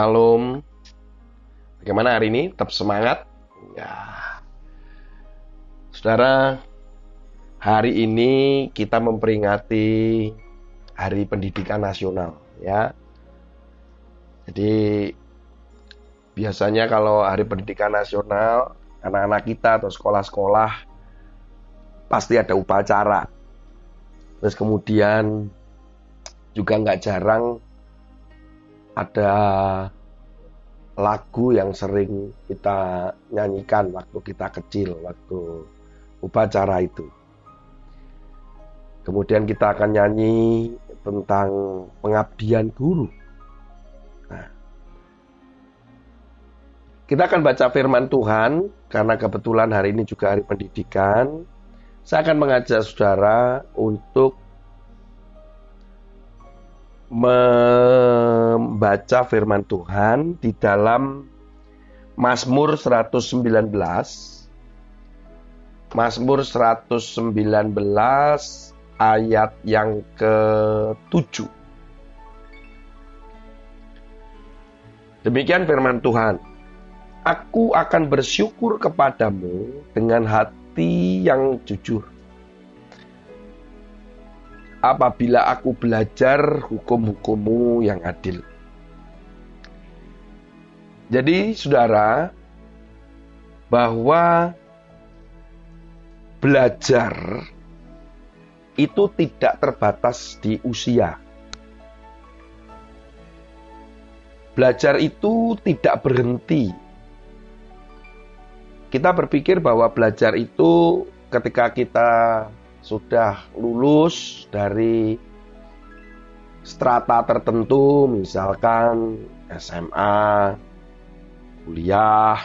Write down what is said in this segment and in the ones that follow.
Shalom. Bagaimana hari ini? Tetap semangat? Ya. Saudara, hari ini kita memperingati Hari Pendidikan Nasional, ya. Jadi biasanya kalau Hari Pendidikan Nasional, anak-anak kita atau sekolah-sekolah pasti ada upacara. Terus kemudian juga nggak jarang ada lagu yang sering kita nyanyikan waktu kita kecil, waktu upacara itu. Kemudian kita akan nyanyi tentang pengabdian guru. Nah, kita akan baca firman Tuhan karena kebetulan hari ini juga hari pendidikan. Saya akan mengajak saudara untuk membaca firman Tuhan di dalam Mazmur 119 Mazmur 119 ayat yang ke-7 Demikian firman Tuhan. Aku akan bersyukur kepadamu dengan hati yang jujur apabila aku belajar hukum-hukummu yang adil. Jadi, saudara, bahwa belajar itu tidak terbatas di usia. Belajar itu tidak berhenti. Kita berpikir bahwa belajar itu ketika kita sudah lulus dari strata tertentu, misalkan SMA, kuliah,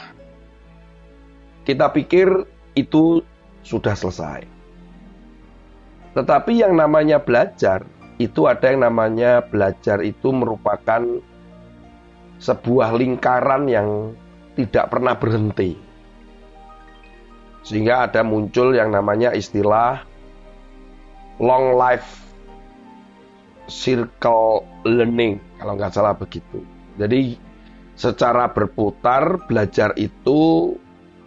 kita pikir itu sudah selesai. Tetapi yang namanya belajar, itu ada yang namanya belajar itu merupakan sebuah lingkaran yang tidak pernah berhenti. Sehingga ada muncul yang namanya istilah long life circle learning kalau nggak salah begitu. Jadi secara berputar belajar itu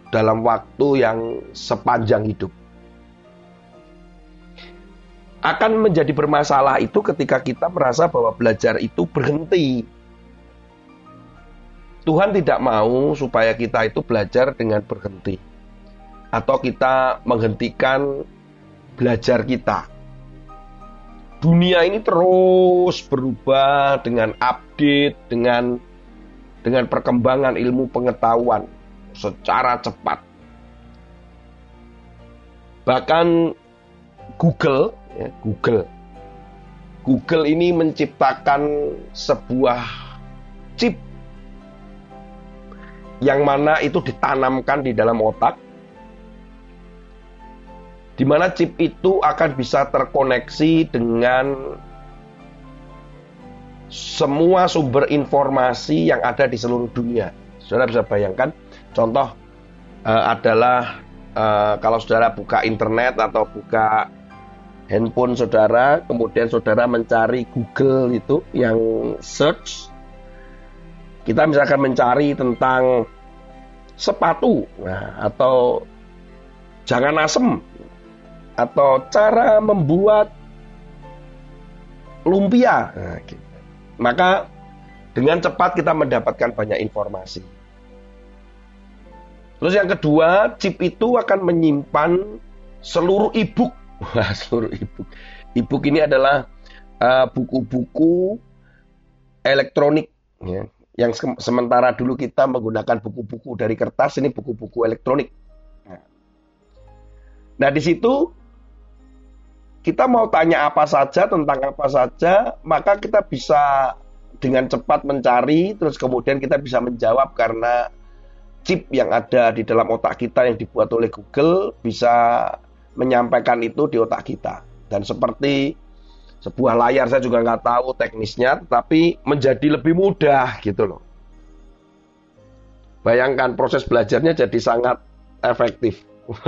dalam waktu yang sepanjang hidup. Akan menjadi bermasalah itu ketika kita merasa bahwa belajar itu berhenti. Tuhan tidak mau supaya kita itu belajar dengan berhenti. Atau kita menghentikan belajar kita dunia ini terus berubah dengan update, dengan dengan perkembangan ilmu pengetahuan secara cepat. Bahkan Google, ya, Google, Google ini menciptakan sebuah chip yang mana itu ditanamkan di dalam otak di mana chip itu akan bisa terkoneksi dengan semua sumber informasi yang ada di seluruh dunia. Saudara bisa bayangkan, contoh uh, adalah uh, kalau saudara buka internet atau buka handphone saudara, kemudian saudara mencari Google itu yang search, kita misalkan mencari tentang sepatu nah, atau jangan asem atau cara membuat lumpia. Nah, gitu. Maka dengan cepat kita mendapatkan banyak informasi. Terus yang kedua, chip itu akan menyimpan seluruh e-book. Wah, seluruh e-book. E-book ini adalah uh, buku-buku uh, elektronik ya. Yang se sementara dulu kita menggunakan buku-buku dari kertas, ini buku-buku elektronik. Nah, nah di situ kita mau tanya apa saja tentang apa saja, maka kita bisa dengan cepat mencari, terus kemudian kita bisa menjawab karena chip yang ada di dalam otak kita yang dibuat oleh Google bisa menyampaikan itu di otak kita. Dan seperti sebuah layar saya juga nggak tahu teknisnya, tapi menjadi lebih mudah gitu loh. Bayangkan proses belajarnya jadi sangat efektif.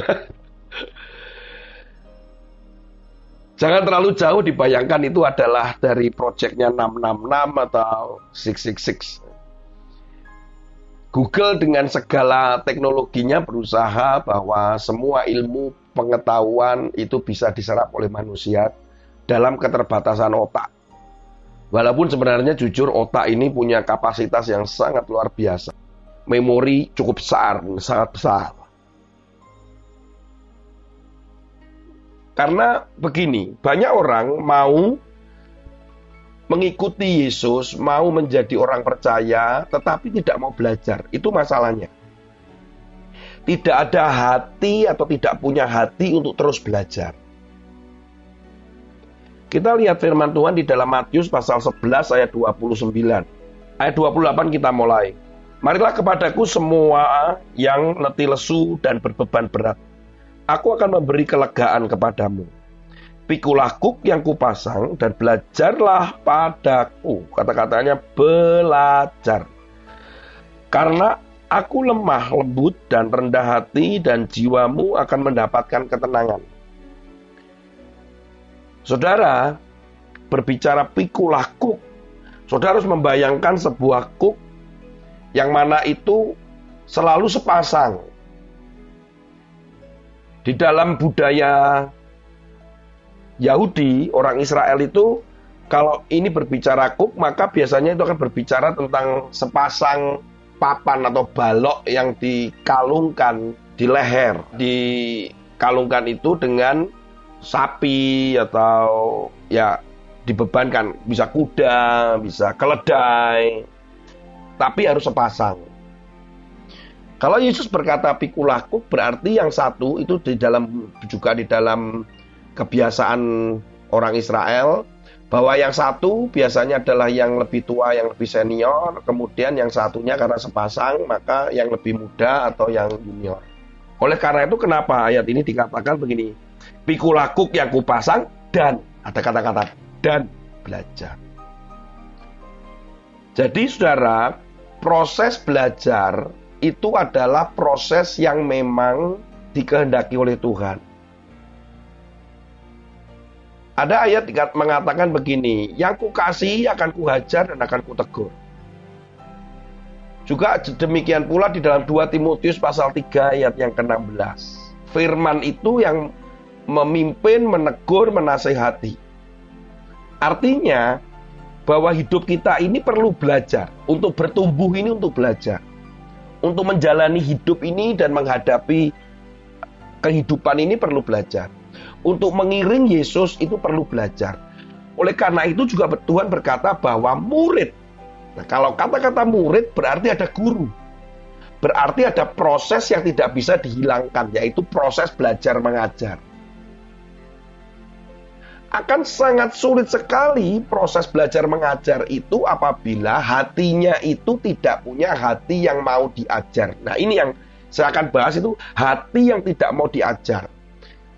Jangan terlalu jauh dibayangkan itu adalah dari proyeknya 666 atau 666. Google dengan segala teknologinya berusaha bahwa semua ilmu pengetahuan itu bisa diserap oleh manusia dalam keterbatasan otak. Walaupun sebenarnya jujur otak ini punya kapasitas yang sangat luar biasa. Memori cukup besar, sangat besar. Karena begini, banyak orang mau mengikuti Yesus, mau menjadi orang percaya, tetapi tidak mau belajar. Itu masalahnya. Tidak ada hati atau tidak punya hati untuk terus belajar. Kita lihat firman Tuhan di dalam Matius pasal 11 ayat 29. Ayat 28 kita mulai. Marilah kepadaku semua yang letih lesu dan berbeban berat. Aku akan memberi kelegaan kepadamu Pikulah kuk yang kupasang dan belajarlah padaku. Kata-katanya belajar. Karena aku lemah, lembut, dan rendah hati, dan jiwamu akan mendapatkan ketenangan. Saudara, berbicara pikulah kuk. Saudara harus membayangkan sebuah kuk yang mana itu selalu sepasang. Di dalam budaya Yahudi, orang Israel itu kalau ini berbicara kuk, maka biasanya itu akan berbicara tentang sepasang papan atau balok yang dikalungkan di leher. Dikalungkan itu dengan sapi atau ya dibebankan, bisa kuda, bisa keledai, tapi harus sepasang. Kalau Yesus berkata pikulaku berarti yang satu itu di dalam juga di dalam kebiasaan orang Israel bahwa yang satu biasanya adalah yang lebih tua, yang lebih senior, kemudian yang satunya karena sepasang, maka yang lebih muda atau yang junior. Oleh karena itu kenapa ayat ini dikatakan begini, pikulakuk yang kupasang dan ada kata-kata dan belajar. Jadi saudara, proses belajar itu adalah proses yang memang dikehendaki oleh Tuhan. Ada ayat mengatakan begini, yang kukasih akan kuhajar dan akan kutegur. Juga demikian pula di dalam 2 Timotius pasal 3 ayat yang ke-16. Firman itu yang memimpin, menegur, menasehati. Artinya bahwa hidup kita ini perlu belajar. Untuk bertumbuh ini untuk belajar. Untuk menjalani hidup ini dan menghadapi kehidupan ini perlu belajar. Untuk mengiring Yesus itu perlu belajar. Oleh karena itu juga Tuhan berkata bahwa murid. Nah, kalau kata-kata murid berarti ada guru. Berarti ada proses yang tidak bisa dihilangkan, yaitu proses belajar mengajar. Akan sangat sulit sekali proses belajar mengajar itu apabila hatinya itu tidak punya hati yang mau diajar. Nah, ini yang saya akan bahas itu hati yang tidak mau diajar.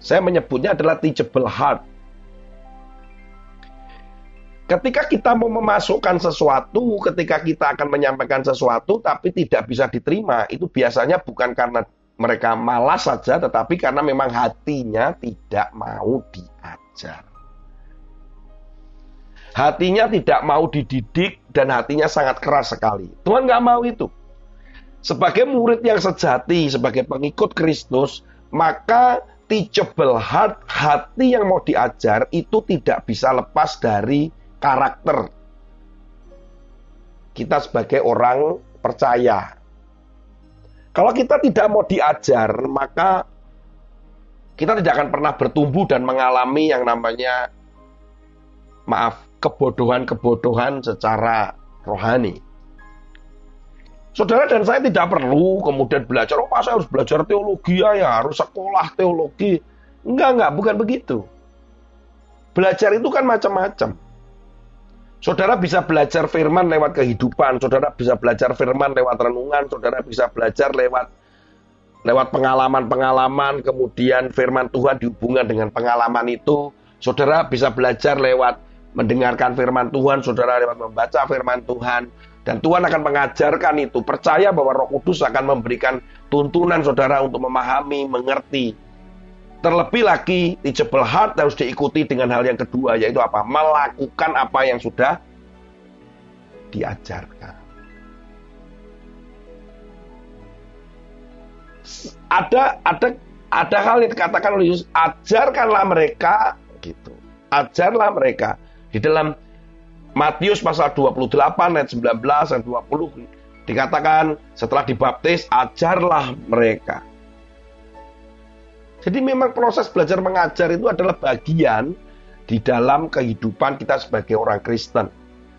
Saya menyebutnya adalah teachable heart. Ketika kita mau memasukkan sesuatu, ketika kita akan menyampaikan sesuatu tapi tidak bisa diterima, itu biasanya bukan karena mereka malas saja, tetapi karena memang hatinya tidak mau diajar. Hatinya tidak mau dididik dan hatinya sangat keras sekali. Tuhan nggak mau itu. Sebagai murid yang sejati, sebagai pengikut Kristus, maka teachable heart, hati yang mau diajar itu tidak bisa lepas dari karakter. Kita sebagai orang percaya. Kalau kita tidak mau diajar, maka kita tidak akan pernah bertumbuh dan mengalami yang namanya maaf, kebodohan-kebodohan secara rohani. Saudara dan saya tidak perlu kemudian belajar, oh saya harus belajar teologi ya, ya harus sekolah teologi. Enggak, enggak, bukan begitu. Belajar itu kan macam-macam. Saudara bisa belajar firman lewat kehidupan, saudara bisa belajar firman lewat renungan, saudara bisa belajar lewat lewat pengalaman-pengalaman, kemudian firman Tuhan dihubungkan dengan pengalaman itu. Saudara bisa belajar lewat mendengarkan firman Tuhan, saudara lewat membaca firman Tuhan, dan Tuhan akan mengajarkan itu. Percaya bahwa Roh Kudus akan memberikan tuntunan saudara untuk memahami, mengerti. Terlebih lagi, teachable heart harus diikuti dengan hal yang kedua, yaitu apa? Melakukan apa yang sudah diajarkan. ada ada ada hal yang dikatakan oleh Yesus, ajarkanlah mereka gitu. Ajarlah mereka di dalam Matius pasal 28 ayat 19 dan 20 dikatakan setelah dibaptis ajarlah mereka. Jadi memang proses belajar mengajar itu adalah bagian di dalam kehidupan kita sebagai orang Kristen,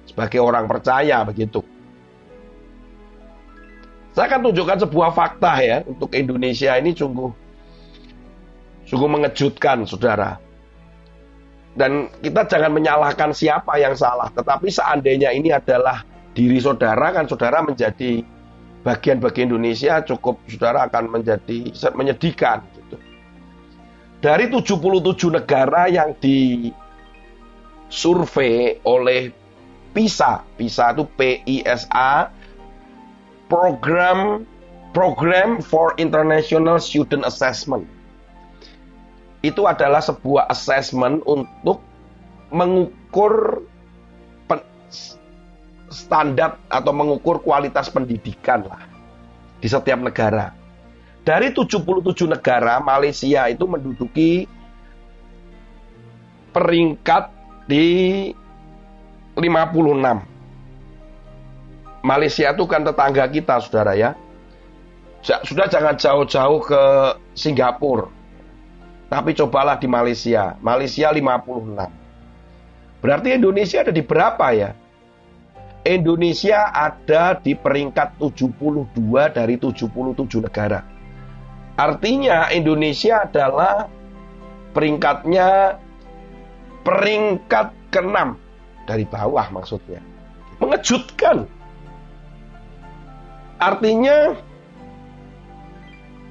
sebagai orang percaya begitu. Saya akan tunjukkan sebuah fakta ya untuk Indonesia ini sungguh sungguh mengejutkan, saudara. Dan kita jangan menyalahkan siapa yang salah, tetapi seandainya ini adalah diri saudara kan saudara menjadi bagian bagi Indonesia cukup saudara akan menjadi menyedihkan gitu. Dari 77 negara yang di survei oleh PISA, PISA itu PISA, Program Program for International Student Assessment itu adalah sebuah assessment untuk mengukur standar atau mengukur kualitas pendidikan lah di setiap negara. Dari 77 negara, Malaysia itu menduduki peringkat di 56. Malaysia itu kan tetangga kita, saudara ya. Sudah jangan jauh-jauh ke Singapura tapi cobalah di Malaysia. Malaysia 56. Berarti Indonesia ada di berapa ya? Indonesia ada di peringkat 72 dari 77 negara. Artinya Indonesia adalah peringkatnya peringkat ke-6 dari bawah maksudnya. Mengejutkan. Artinya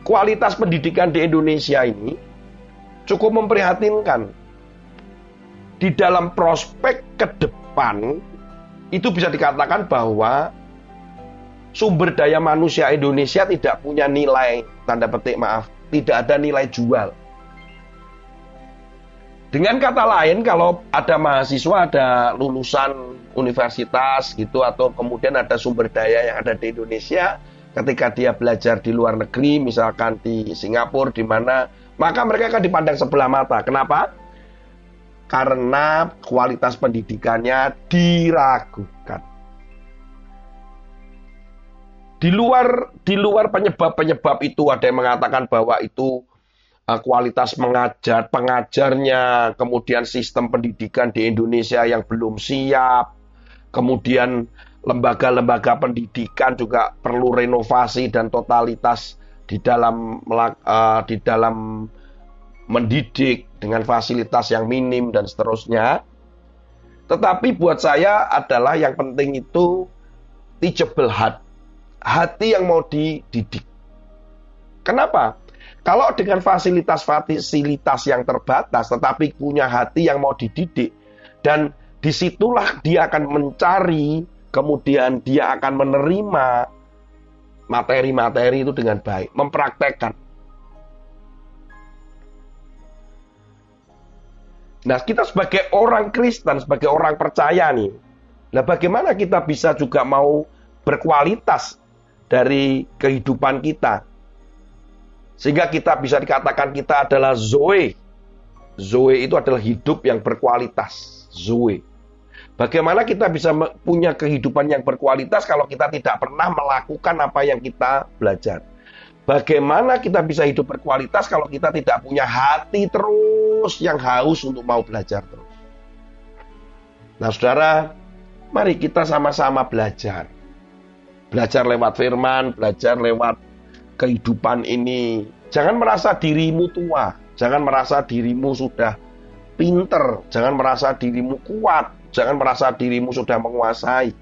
kualitas pendidikan di Indonesia ini cukup memprihatinkan. Di dalam prospek ke depan, itu bisa dikatakan bahwa sumber daya manusia Indonesia tidak punya nilai, tanda petik maaf, tidak ada nilai jual. Dengan kata lain, kalau ada mahasiswa, ada lulusan universitas gitu, atau kemudian ada sumber daya yang ada di Indonesia, ketika dia belajar di luar negeri, misalkan di Singapura, di mana maka mereka akan dipandang sebelah mata. Kenapa? Karena kualitas pendidikannya diragukan. Di luar di luar penyebab-penyebab itu ada yang mengatakan bahwa itu uh, kualitas mengajar pengajarnya, kemudian sistem pendidikan di Indonesia yang belum siap, kemudian lembaga-lembaga pendidikan juga perlu renovasi dan totalitas di dalam uh, di dalam mendidik dengan fasilitas yang minim dan seterusnya. Tetapi buat saya adalah yang penting itu teachable heart. Hati yang mau dididik. Kenapa? Kalau dengan fasilitas-fasilitas yang terbatas tetapi punya hati yang mau dididik dan di situlah dia akan mencari kemudian dia akan menerima materi-materi itu dengan baik, mempraktekkan. Nah, kita sebagai orang Kristen, sebagai orang percaya nih, nah bagaimana kita bisa juga mau berkualitas dari kehidupan kita? Sehingga kita bisa dikatakan kita adalah Zoe. Zoe itu adalah hidup yang berkualitas. Zoe. Bagaimana kita bisa punya kehidupan yang berkualitas kalau kita tidak pernah melakukan apa yang kita belajar? Bagaimana kita bisa hidup berkualitas kalau kita tidak punya hati terus yang haus untuk mau belajar terus? Nah, saudara, mari kita sama-sama belajar. Belajar lewat firman, belajar lewat kehidupan ini. Jangan merasa dirimu tua, jangan merasa dirimu sudah pinter, jangan merasa dirimu kuat, Jangan merasa dirimu sudah menguasai.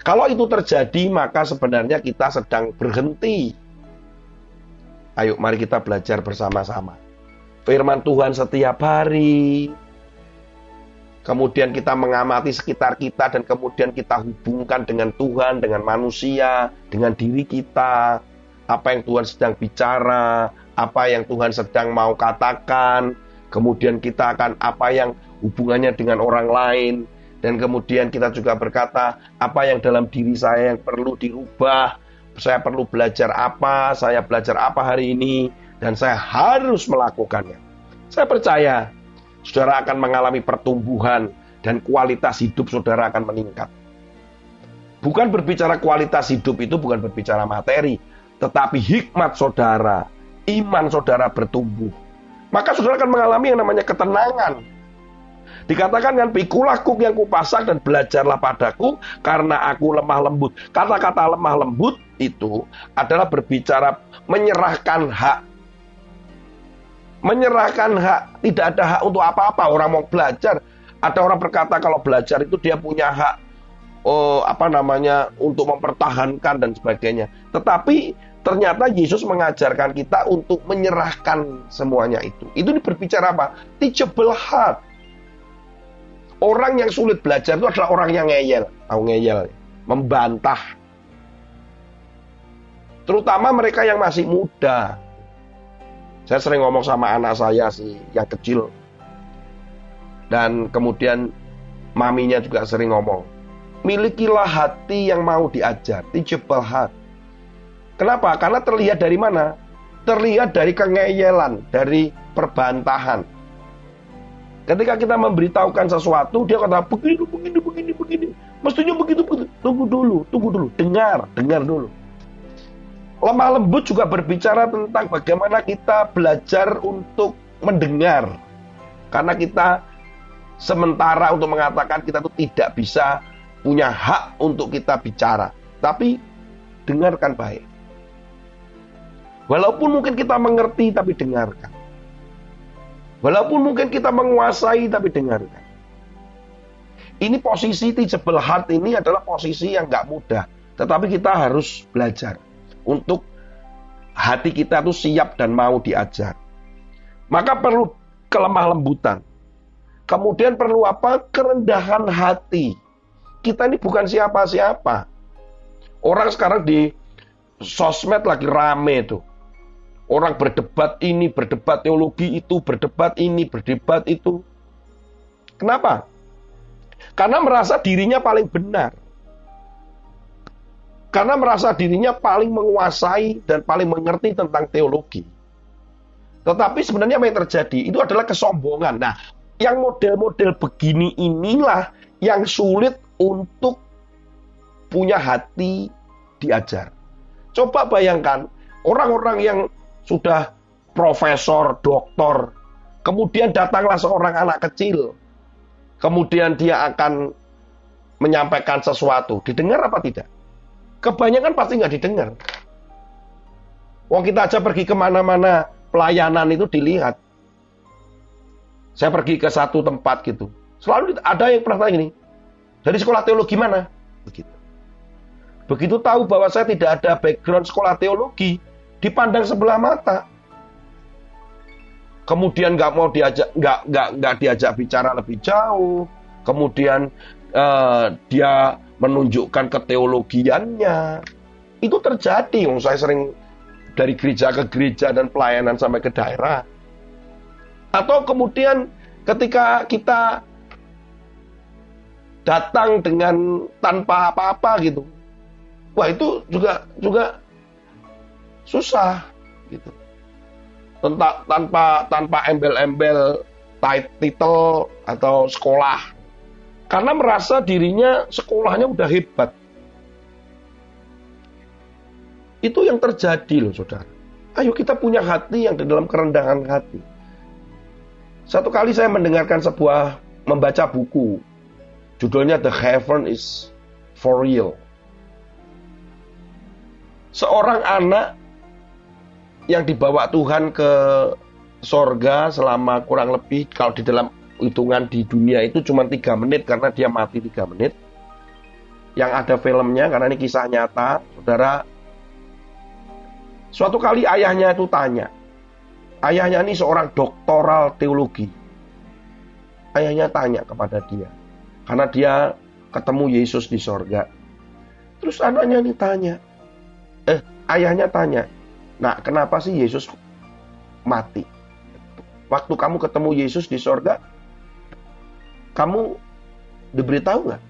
Kalau itu terjadi, maka sebenarnya kita sedang berhenti. Ayo, mari kita belajar bersama-sama. Firman Tuhan setiap hari. Kemudian kita mengamati sekitar kita dan kemudian kita hubungkan dengan Tuhan, dengan manusia, dengan diri kita. Apa yang Tuhan sedang bicara, apa yang Tuhan sedang mau katakan. Kemudian kita akan apa yang hubungannya dengan orang lain, dan kemudian kita juga berkata apa yang dalam diri saya yang perlu dirubah, saya perlu belajar apa, saya belajar apa hari ini, dan saya harus melakukannya. Saya percaya saudara akan mengalami pertumbuhan dan kualitas hidup saudara akan meningkat. Bukan berbicara kualitas hidup itu bukan berbicara materi, tetapi hikmat saudara, iman saudara bertumbuh. Maka saudara akan mengalami yang namanya ketenangan. Dikatakan kan pikulah kuk yang kupasak dan belajarlah padaku karena aku lemah lembut. Kata-kata lemah lembut itu adalah berbicara menyerahkan hak menyerahkan hak, tidak ada hak untuk apa-apa. Orang mau belajar, ada orang berkata kalau belajar itu dia punya hak oh, apa namanya untuk mempertahankan dan sebagainya. Tetapi ternyata Yesus mengajarkan kita untuk menyerahkan semuanya itu. Itu berbicara apa? Teachable heart. Orang yang sulit belajar itu adalah orang yang ngeyel, tahu ngeyel, membantah. Terutama mereka yang masih muda, saya sering ngomong sama anak saya sih yang kecil. Dan kemudian maminya juga sering ngomong. Milikilah hati yang mau diajar. Teachable heart. Kenapa? Karena terlihat dari mana? Terlihat dari kengeyelan, dari perbantahan. Ketika kita memberitahukan sesuatu, dia kata begini, begini, begini, begini. Mestinya begitu, begitu. Tunggu dulu, tunggu dulu. Dengar, dengar dulu. Lemah lembut juga berbicara tentang bagaimana kita belajar untuk mendengar. Karena kita sementara untuk mengatakan kita itu tidak bisa punya hak untuk kita bicara. Tapi dengarkan baik. Walaupun mungkin kita mengerti tapi dengarkan. Walaupun mungkin kita menguasai tapi dengarkan. Ini posisi teachable heart ini adalah posisi yang gak mudah. Tetapi kita harus belajar untuk hati kita tuh siap dan mau diajar. Maka perlu kelemah lembutan. Kemudian perlu apa? Kerendahan hati. Kita ini bukan siapa-siapa. Orang sekarang di sosmed lagi rame tuh. Orang berdebat ini, berdebat teologi itu, berdebat ini, berdebat itu. Kenapa? Karena merasa dirinya paling benar. Karena merasa dirinya paling menguasai dan paling mengerti tentang teologi. Tetapi sebenarnya apa yang terjadi? Itu adalah kesombongan. Nah, yang model-model begini inilah yang sulit untuk punya hati diajar. Coba bayangkan, orang-orang yang sudah profesor, doktor, kemudian datanglah seorang anak kecil, kemudian dia akan menyampaikan sesuatu, didengar apa tidak? Kebanyakan pasti nggak didengar. Wong kita aja pergi ke mana-mana pelayanan itu dilihat. Saya pergi ke satu tempat gitu. Selalu ada yang pernah tanya gini, dari sekolah teologi mana? Begitu. Begitu tahu bahwa saya tidak ada background sekolah teologi, dipandang sebelah mata. Kemudian nggak mau diajak, nggak nggak nggak diajak bicara lebih jauh. Kemudian uh, dia menunjukkan keteologiannya. Itu terjadi, oh, saya sering dari gereja ke gereja dan pelayanan sampai ke daerah. Atau kemudian ketika kita datang dengan tanpa apa-apa gitu. Wah, itu juga juga susah gitu. Tentang tanpa tanpa embel-embel title atau sekolah karena merasa dirinya sekolahnya udah hebat. Itu yang terjadi loh saudara. Ayo kita punya hati yang di dalam kerendahan hati. Satu kali saya mendengarkan sebuah membaca buku. Judulnya The Heaven is for Real. Seorang anak yang dibawa Tuhan ke sorga selama kurang lebih kalau di dalam hitungan di dunia itu cuma tiga menit karena dia mati tiga menit. Yang ada filmnya karena ini kisah nyata, saudara. Suatu kali ayahnya itu tanya, ayahnya ini seorang doktoral teologi. Ayahnya tanya kepada dia, karena dia ketemu Yesus di sorga. Terus anaknya ini tanya, eh ayahnya tanya, nah kenapa sih Yesus mati? Waktu kamu ketemu Yesus di sorga, kamu diberitahu nggak?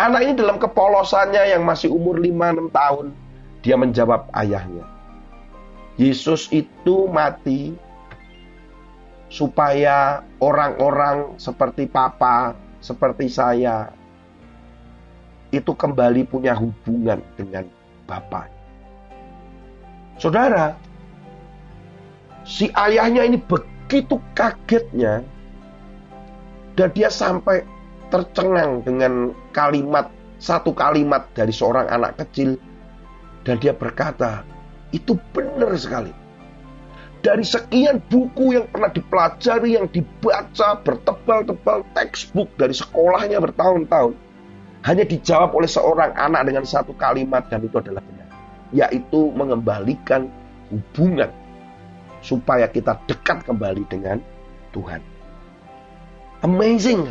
Anak ini dalam kepolosannya yang masih umur 5-6 tahun, Dia menjawab ayahnya. Yesus itu mati supaya orang-orang seperti papa, seperti saya, itu kembali punya hubungan dengan Bapak. Saudara, si ayahnya ini begitu kagetnya dan dia sampai tercengang dengan kalimat satu kalimat dari seorang anak kecil dan dia berkata, itu benar sekali. Dari sekian buku yang pernah dipelajari, yang dibaca bertebal-tebal textbook dari sekolahnya bertahun-tahun, hanya dijawab oleh seorang anak dengan satu kalimat dan itu adalah benar. Yaitu mengembalikan hubungan supaya kita dekat kembali dengan Tuhan. Amazing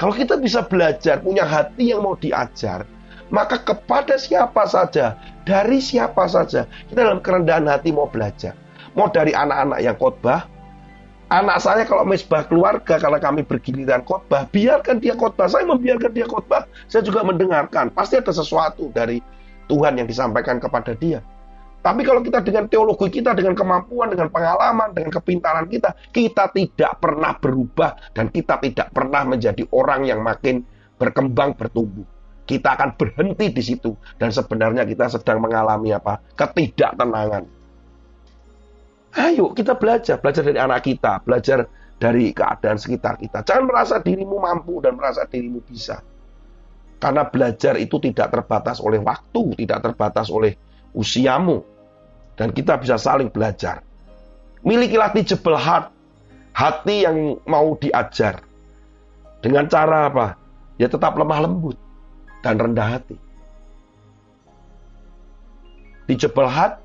Kalau kita bisa belajar, punya hati yang mau diajar, maka kepada siapa saja, dari siapa saja, kita dalam kerendahan hati mau belajar. Mau dari anak-anak yang khotbah, anak saya kalau mesbah keluarga, kalau kami bergiliran khotbah, biarkan dia khotbah. Saya membiarkan dia khotbah. Saya juga mendengarkan. Pasti ada sesuatu dari Tuhan yang disampaikan kepada dia. Tapi kalau kita dengan teologi kita, dengan kemampuan, dengan pengalaman, dengan kepintaran kita, kita tidak pernah berubah dan kita tidak pernah menjadi orang yang makin berkembang, bertumbuh. Kita akan berhenti di situ dan sebenarnya kita sedang mengalami apa? Ketidaktenangan. Ayo kita belajar, belajar dari anak kita, belajar dari keadaan sekitar kita. Jangan merasa dirimu mampu dan merasa dirimu bisa. Karena belajar itu tidak terbatas oleh waktu, tidak terbatas oleh usiamu. Dan kita bisa saling belajar. Milikilah teachable heart. Hati yang mau diajar. Dengan cara apa? Ya tetap lemah lembut dan rendah hati. Teachable heart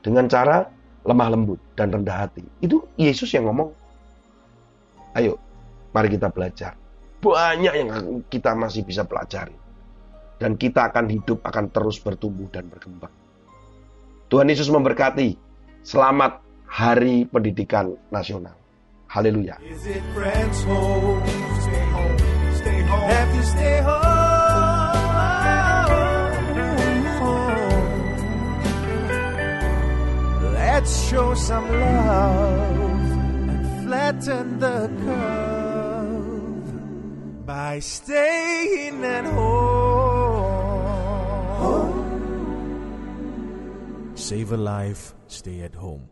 dengan cara lemah lembut dan rendah hati. Itu Yesus yang ngomong. Ayo, mari kita belajar. Banyak yang kita masih bisa pelajari dan kita akan hidup akan terus bertumbuh dan berkembang. Tuhan Yesus memberkati. Selamat Hari Pendidikan Nasional. Haleluya. Let's show some love and flatten the curve by staying at home. Save a life, stay at home.